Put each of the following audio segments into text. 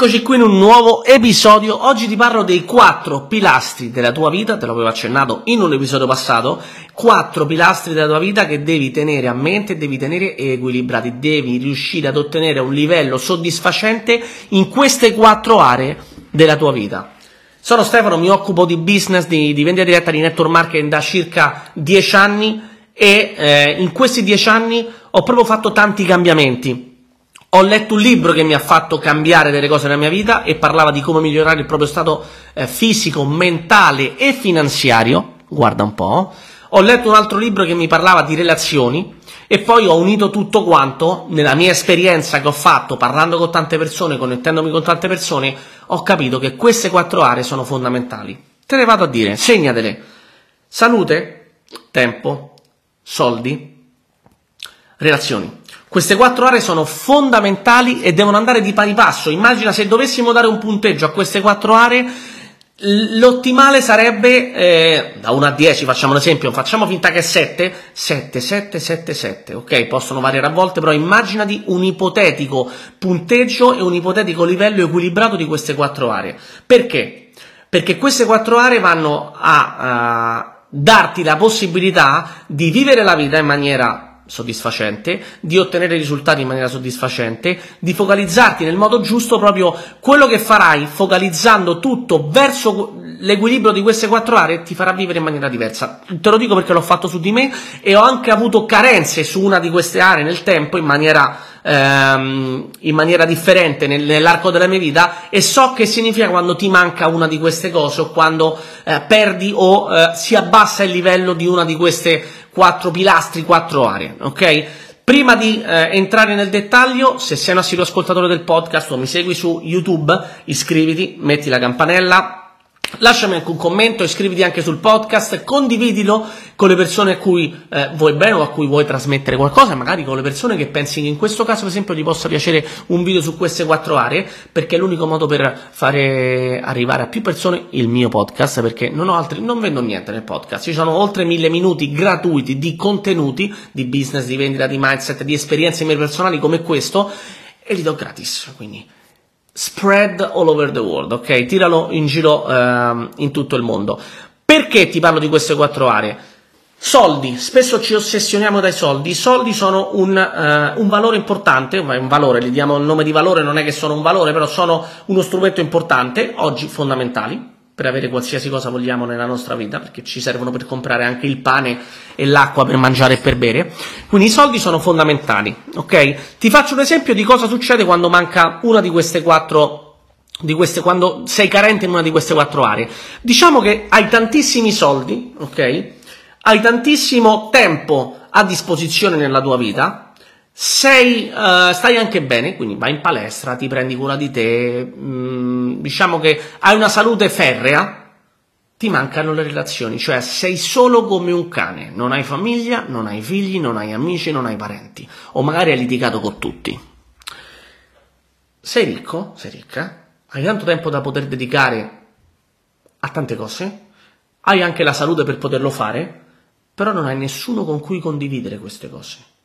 Eccoci qui in un nuovo episodio. Oggi ti parlo dei quattro pilastri della tua vita, te l'avevo accennato in un episodio passato, quattro pilastri della tua vita che devi tenere a mente, devi tenere equilibrati, devi riuscire ad ottenere un livello soddisfacente in queste quattro aree della tua vita. Sono Stefano, mi occupo di business, di, di vendita diretta, di network marketing da circa dieci anni e eh, in questi dieci anni ho proprio fatto tanti cambiamenti ho letto un libro che mi ha fatto cambiare delle cose nella mia vita e parlava di come migliorare il proprio stato eh, fisico, mentale e finanziario. Guarda un po'. Ho letto un altro libro che mi parlava di relazioni e poi ho unito tutto quanto nella mia esperienza che ho fatto parlando con tante persone, connettendomi con tante persone, ho capito che queste quattro aree sono fondamentali. Te le vado a dire, segnatele. Salute, tempo, soldi, relazioni. Queste quattro aree sono fondamentali e devono andare di pari passo. Immagina se dovessimo dare un punteggio a queste quattro aree, l'ottimale sarebbe eh, da 1 a 10, facciamo un esempio, facciamo finta che è 7, 7, 7, 7, 7, ok? Possono variare a volte, però immaginati un ipotetico punteggio e un ipotetico livello equilibrato di queste quattro aree. Perché? Perché queste quattro aree vanno a, a darti la possibilità di vivere la vita in maniera soddisfacente, di ottenere risultati in maniera soddisfacente, di focalizzarti nel modo giusto proprio quello che farai focalizzando tutto verso l'equilibrio di queste quattro aree ti farà vivere in maniera diversa. Te lo dico perché l'ho fatto su di me e ho anche avuto carenze su una di queste aree nel tempo in maniera ehm, in maniera differente nell'arco della mia vita e so che significa quando ti manca una di queste cose o quando eh, perdi o eh, si abbassa il livello di una di queste quattro pilastri, quattro aree, ok? Prima di eh, entrare nel dettaglio, se sei un assiduo ascoltatore del podcast o mi segui su YouTube, iscriviti, metti la campanella, Lasciami anche un commento, iscriviti anche sul podcast, condividilo con le persone a cui eh, vuoi bene o a cui vuoi trasmettere qualcosa, magari con le persone che pensi che in questo caso, per esempio, ti possa piacere un video su queste quattro aree, perché è l'unico modo per fare arrivare a più persone il mio podcast, perché non ho altri, non vendo niente nel podcast, ci sono oltre mille minuti gratuiti di contenuti, di business, di vendita, di mindset, di esperienze mie personali come questo, e li do gratis, quindi spread all over the world, ok? Tiralo in giro uh, in tutto il mondo. Perché ti parlo di queste quattro aree? Soldi, spesso ci ossessioniamo dai soldi, i soldi sono un, uh, un valore importante, ma un valore, gli diamo il nome di valore, non è che sono un valore, però sono uno strumento importante, oggi fondamentali, per avere qualsiasi cosa vogliamo nella nostra vita, perché ci servono per comprare anche il pane e l'acqua per mangiare e per bere. Quindi i soldi sono fondamentali, ok? Ti faccio un esempio di cosa succede quando manca una di queste quattro di queste, quando sei carente in una di queste quattro aree. Diciamo che hai tantissimi soldi, ok? Hai tantissimo tempo a disposizione nella tua vita, sei, uh, stai anche bene, quindi vai in palestra, ti prendi cura di te, mh, mm, diciamo che hai una salute ferrea, ti mancano le relazioni, cioè sei solo come un cane, non hai famiglia, non hai figli, non hai amici, non hai parenti, o magari hai litigato con tutti. Sei ricco, sei ricca, hai tanto tempo da poter dedicare a tante cose, hai anche la salute per poterlo fare, però non hai nessuno con cui condividere queste cose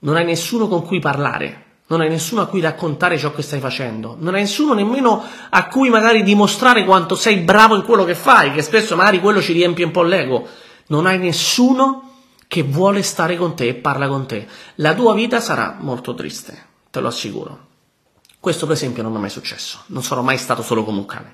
non hai nessuno con cui parlare, non hai nessuno a cui raccontare ciò che stai facendo, non hai nessuno nemmeno a cui magari dimostrare quanto sei bravo in quello che fai, che spesso magari quello ci riempie un po' l'ego. Non hai nessuno che vuole stare con te e parla con te. La tua vita sarà molto triste, te lo assicuro. Questo per esempio non mi è mai successo, non sono mai stato solo come un cane.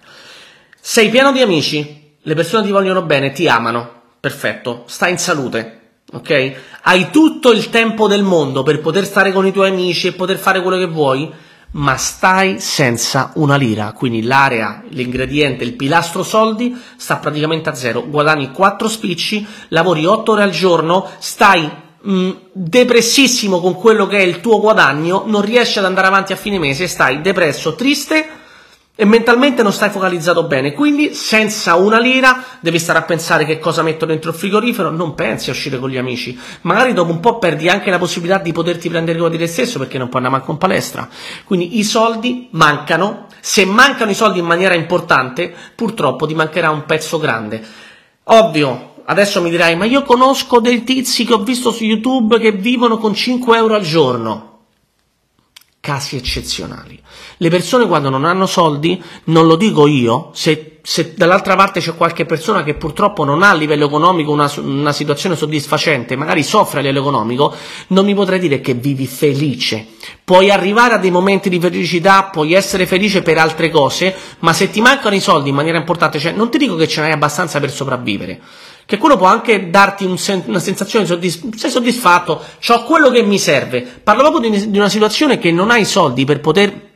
Sei pieno di amici, le persone ti vogliono bene, ti amano, perfetto, stai in salute, ok? Hai tutto il tempo del mondo per poter stare con i tuoi amici e poter fare quello che vuoi, ma stai senza una lira, quindi l'area, l'ingrediente, il pilastro soldi sta praticamente a zero, guadagni 4 spicci, lavori 8 ore al giorno, stai mh, mm, depressissimo con quello che è il tuo guadagno, non riesci ad andare avanti a fine mese, stai depresso, triste e mentalmente non stai focalizzato bene, quindi senza una lira devi stare a pensare che cosa metto dentro il frigorifero, non pensi a uscire con gli amici, magari dopo un po' perdi anche la possibilità di poterti prendere cura di te stesso perché non puoi andare manco in palestra, quindi i soldi mancano, se mancano i soldi in maniera importante purtroppo ti mancherà un pezzo grande, ovvio Adesso mi dirai, ma io conosco dei tizi che ho visto su YouTube che vivono con 5 euro al giorno. Casi eccezionali. Le persone quando non hanno soldi, non lo dico io, se, se dall'altra parte c'è qualche persona che purtroppo non ha a livello economico una, una, situazione soddisfacente, magari soffre a livello economico, non mi potrei dire che vivi felice. Puoi arrivare a dei momenti di felicità, puoi essere felice per altre cose, ma se ti mancano i soldi in maniera importante, cioè non ti dico che ce n'hai abbastanza per sopravvivere, che quello può anche darti un sen- una sensazione di soddisf- sei soddisfatto, ho quello che mi serve. Parlo proprio di, di una situazione che non hai soldi per poter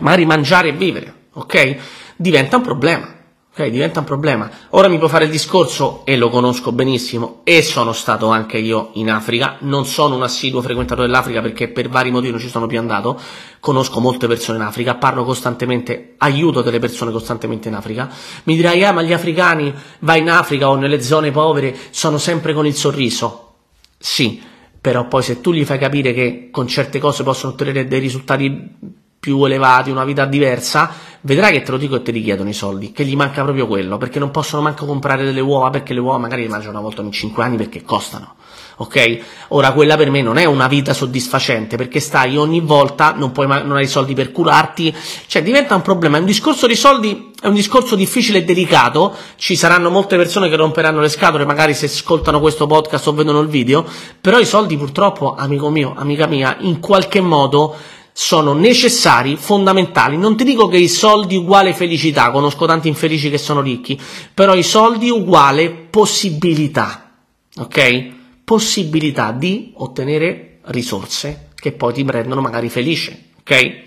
magari mangiare e vivere, ok? Diventa un problema. Ok, diventa un problema. Ora mi può fare il discorso, e lo conosco benissimo, e sono stato anche io in Africa. Non sono un assiduo frequentatore dell'Africa perché per vari motivi non ci sono più andato. Conosco molte persone in Africa, parlo costantemente, aiuto delle persone costantemente in Africa. Mi dirai, ah, ma gli africani, vai in Africa o nelle zone povere, sono sempre con il sorriso. Sì, però poi se tu gli fai capire che con certe cose possono ottenere dei risultati più elevati, una vita diversa, vedrai che te lo dico e ti richiedono i soldi, che gli manca proprio quello, perché non possono manco comprare delle uova, perché le uova magari le mangiano una volta ogni 5 anni perché costano. Ok? Ora quella per me non è una vita soddisfacente, perché stai ogni volta, non, puoi, non hai soldi per curarti, cioè diventa un problema. È un discorso di soldi, è un discorso difficile e delicato, ci saranno molte persone che romperanno le scatole, magari se ascoltano questo podcast o vedono il video, però i soldi purtroppo, amico mio, amica mia, in qualche modo sono necessari, fondamentali. Non ti dico che i soldi uguale felicità, conosco tanti infelici che sono ricchi, però i soldi uguale possibilità, ok? Possibilità di ottenere risorse che poi ti rendono magari felice, ok?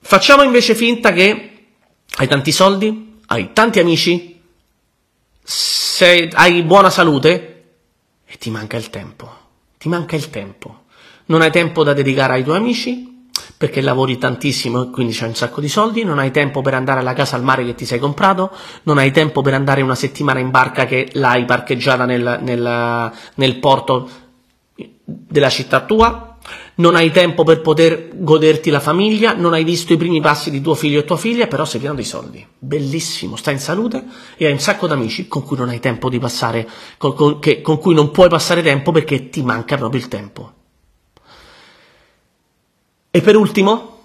Facciamo invece finta che hai tanti soldi, hai tanti amici, sei, hai buona salute e ti manca il tempo. Ti manca il tempo non hai tempo da dedicare ai tuoi amici perché lavori tantissimo e quindi c'hai un sacco di soldi, non hai tempo per andare alla casa al mare che ti sei comprato, non hai tempo per andare una settimana in barca che l'hai parcheggiata nel, nel, nel porto della città tua, non hai tempo per poter goderti la famiglia, non hai visto i primi passi di tuo figlio e tua figlia, però sei pieno di soldi. Bellissimo, stai in salute e hai un sacco di amici con cui non hai tempo di passare, con, con, che, con cui non puoi passare tempo perché ti manca proprio il tempo. E per ultimo,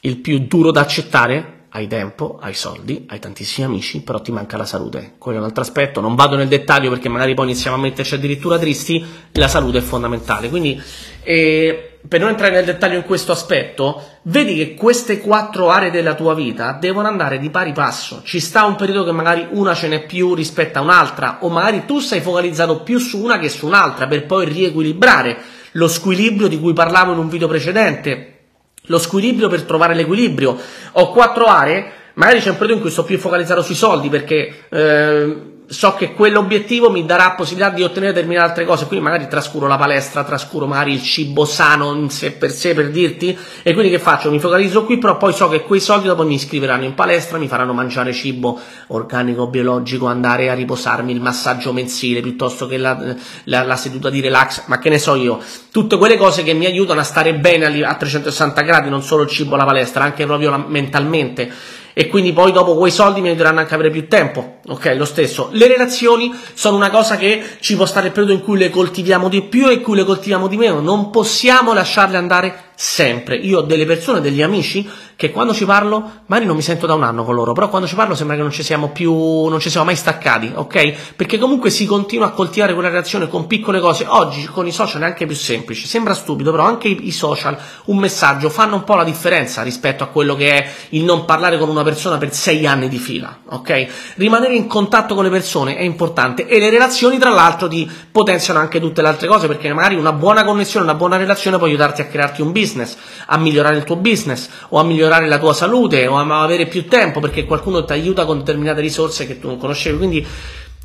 il più duro da accettare, hai tempo, hai soldi, hai tantissimi amici, però ti manca la salute. Quello è un altro aspetto, non vado nel dettaglio perché magari poi iniziamo a metterci addirittura tristi, la salute è fondamentale. Quindi, eh, per non entrare nel dettaglio in questo aspetto, vedi che queste quattro aree della tua vita devono andare di pari passo. Ci sta un periodo che magari una ce n'è più rispetto a un'altra, o magari tu sei focalizzato più su una che su un'altra, per poi riequilibrare lo squilibrio di cui parlavo in un video precedente lo squilibrio per trovare l'equilibrio. Ho quattro aree, magari c'è un periodo in cui sto più focalizzato sui soldi perché eh, so che quell'obiettivo mi darà possibilità di ottenere determinate altre cose, quindi magari trascuro la palestra, trascuro magari il cibo sano in sé per sé per dirti, e quindi che faccio? Mi focalizzo qui, però poi so che quei soldi dopo mi iscriveranno in palestra, mi faranno mangiare cibo organico, biologico, andare a riposarmi, il massaggio mensile piuttosto che la, la, la seduta di relax, ma che ne so io, tutte quelle cose che mi aiutano a stare bene a 360 gradi, non solo il cibo, la palestra, anche proprio mentalmente e quindi poi dopo quei soldi mi aiuteranno anche a avere più tempo. Ok, lo stesso. Le relazioni sono una cosa che ci può stare il periodo in cui le coltiviamo di più e in cui le coltiviamo di meno. Non possiamo lasciarle andare sempre. Io ho delle persone, degli amici, che quando ci parlo, magari non mi sento da un anno con loro, però quando ci parlo sembra che non ci siamo più, non ci siamo mai staccati, ok? Perché comunque si continua a coltivare quella relazione con piccole cose. Oggi con i social è anche più semplice. Sembra stupido, però anche i social, un messaggio, fanno un po' la differenza rispetto a quello che è il non parlare con una persona per sei anni di fila, ok? Rimanere in contatto con le persone è importante e le relazioni, tra l'altro, ti potenziano anche tutte le altre cose, perché magari una buona connessione, una buona relazione può aiutarti a crearti un business business, a migliorare il tuo business o a migliorare la tua salute o a avere più tempo perché qualcuno ti aiuta con determinate risorse che tu non conoscevi. Quindi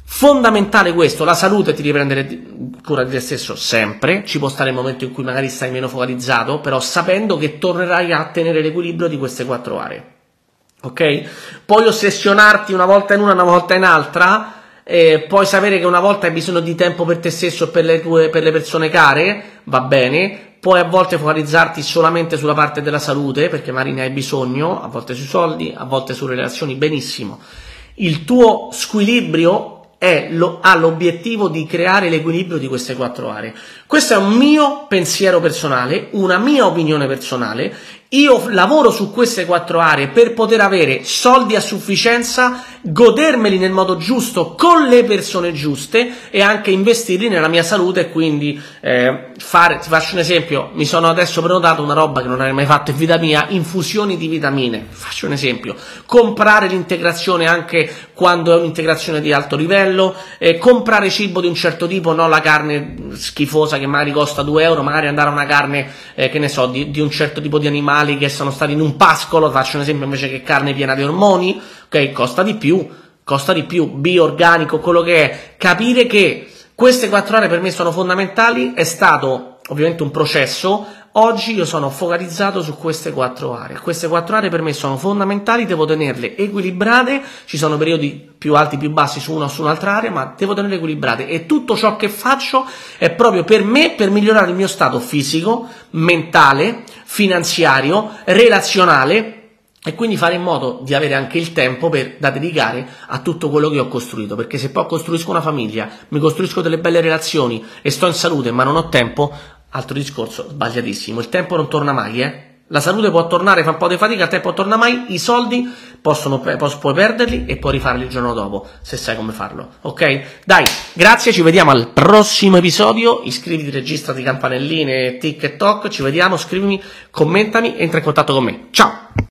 fondamentale questo, la salute ti devi cura di te stesso sempre, ci può stare il momento in cui magari stai meno focalizzato, però sapendo che tornerai a tenere l'equilibrio di queste quattro aree. Ok? Puoi ossessionarti una volta in una, una volta in altra, eh, puoi sapere che una volta hai bisogno di tempo per te stesso e per le, tue, per le persone care, va bene, puoi a volte focalizzarti solamente sulla parte della salute, perché magari ne hai bisogno, a volte sui soldi, a volte sulle relazioni, benissimo. Il tuo squilibrio lo, ha l'obiettivo di creare l'equilibrio di queste quattro aree. Questo è un mio pensiero personale, una mia opinione personale. Io lavoro su queste quattro aree per poter avere soldi a sufficienza, godermeli nel modo giusto con le persone giuste e anche investirli nella mia salute e quindi eh, fare, ti faccio un esempio, mi sono adesso prenotato una roba che non avrei mai fatto in vita mia, infusioni di vitamine, faccio un esempio, comprare l'integrazione anche quando è un'integrazione di alto livello, eh, comprare cibo di un certo tipo, non la carne schifosa che magari costa 2 euro, magari andare a una carne, eh, che ne so, di, di un certo tipo di animali che sono stati in un pascolo, faccio un esempio invece che carne piena di ormoni, ok, costa di più, costa di più, bioorganico, quello che è, capire che queste quattro aree per me sono fondamentali, è stato ovviamente un processo, Oggi io sono focalizzato su queste quattro aree. Queste quattro aree per me sono fondamentali, devo tenerle equilibrate, ci sono periodi più alti, più bassi su una o su un'altra area, ma devo tenerle equilibrate. E tutto ciò che faccio è proprio per me, per migliorare il mio stato fisico, mentale, finanziario, relazionale e quindi fare in modo di avere anche il tempo per, da dedicare a tutto quello che ho costruito, perché se poi costruisco una famiglia, mi costruisco delle belle relazioni e sto in salute ma non ho tempo, Altro discorso sbagliatissimo, il tempo non torna mai, eh? La salute può tornare, fa un po' di fatica, il tempo torna mai, i soldi possono, puoi perderli e puoi rifarli il giorno dopo, se sai come farlo, ok? Dai, grazie, ci vediamo al prossimo episodio, iscriviti, registrati, campanelline, TikTok, ci vediamo, scrivimi, commentami, entra in contatto con me. Ciao!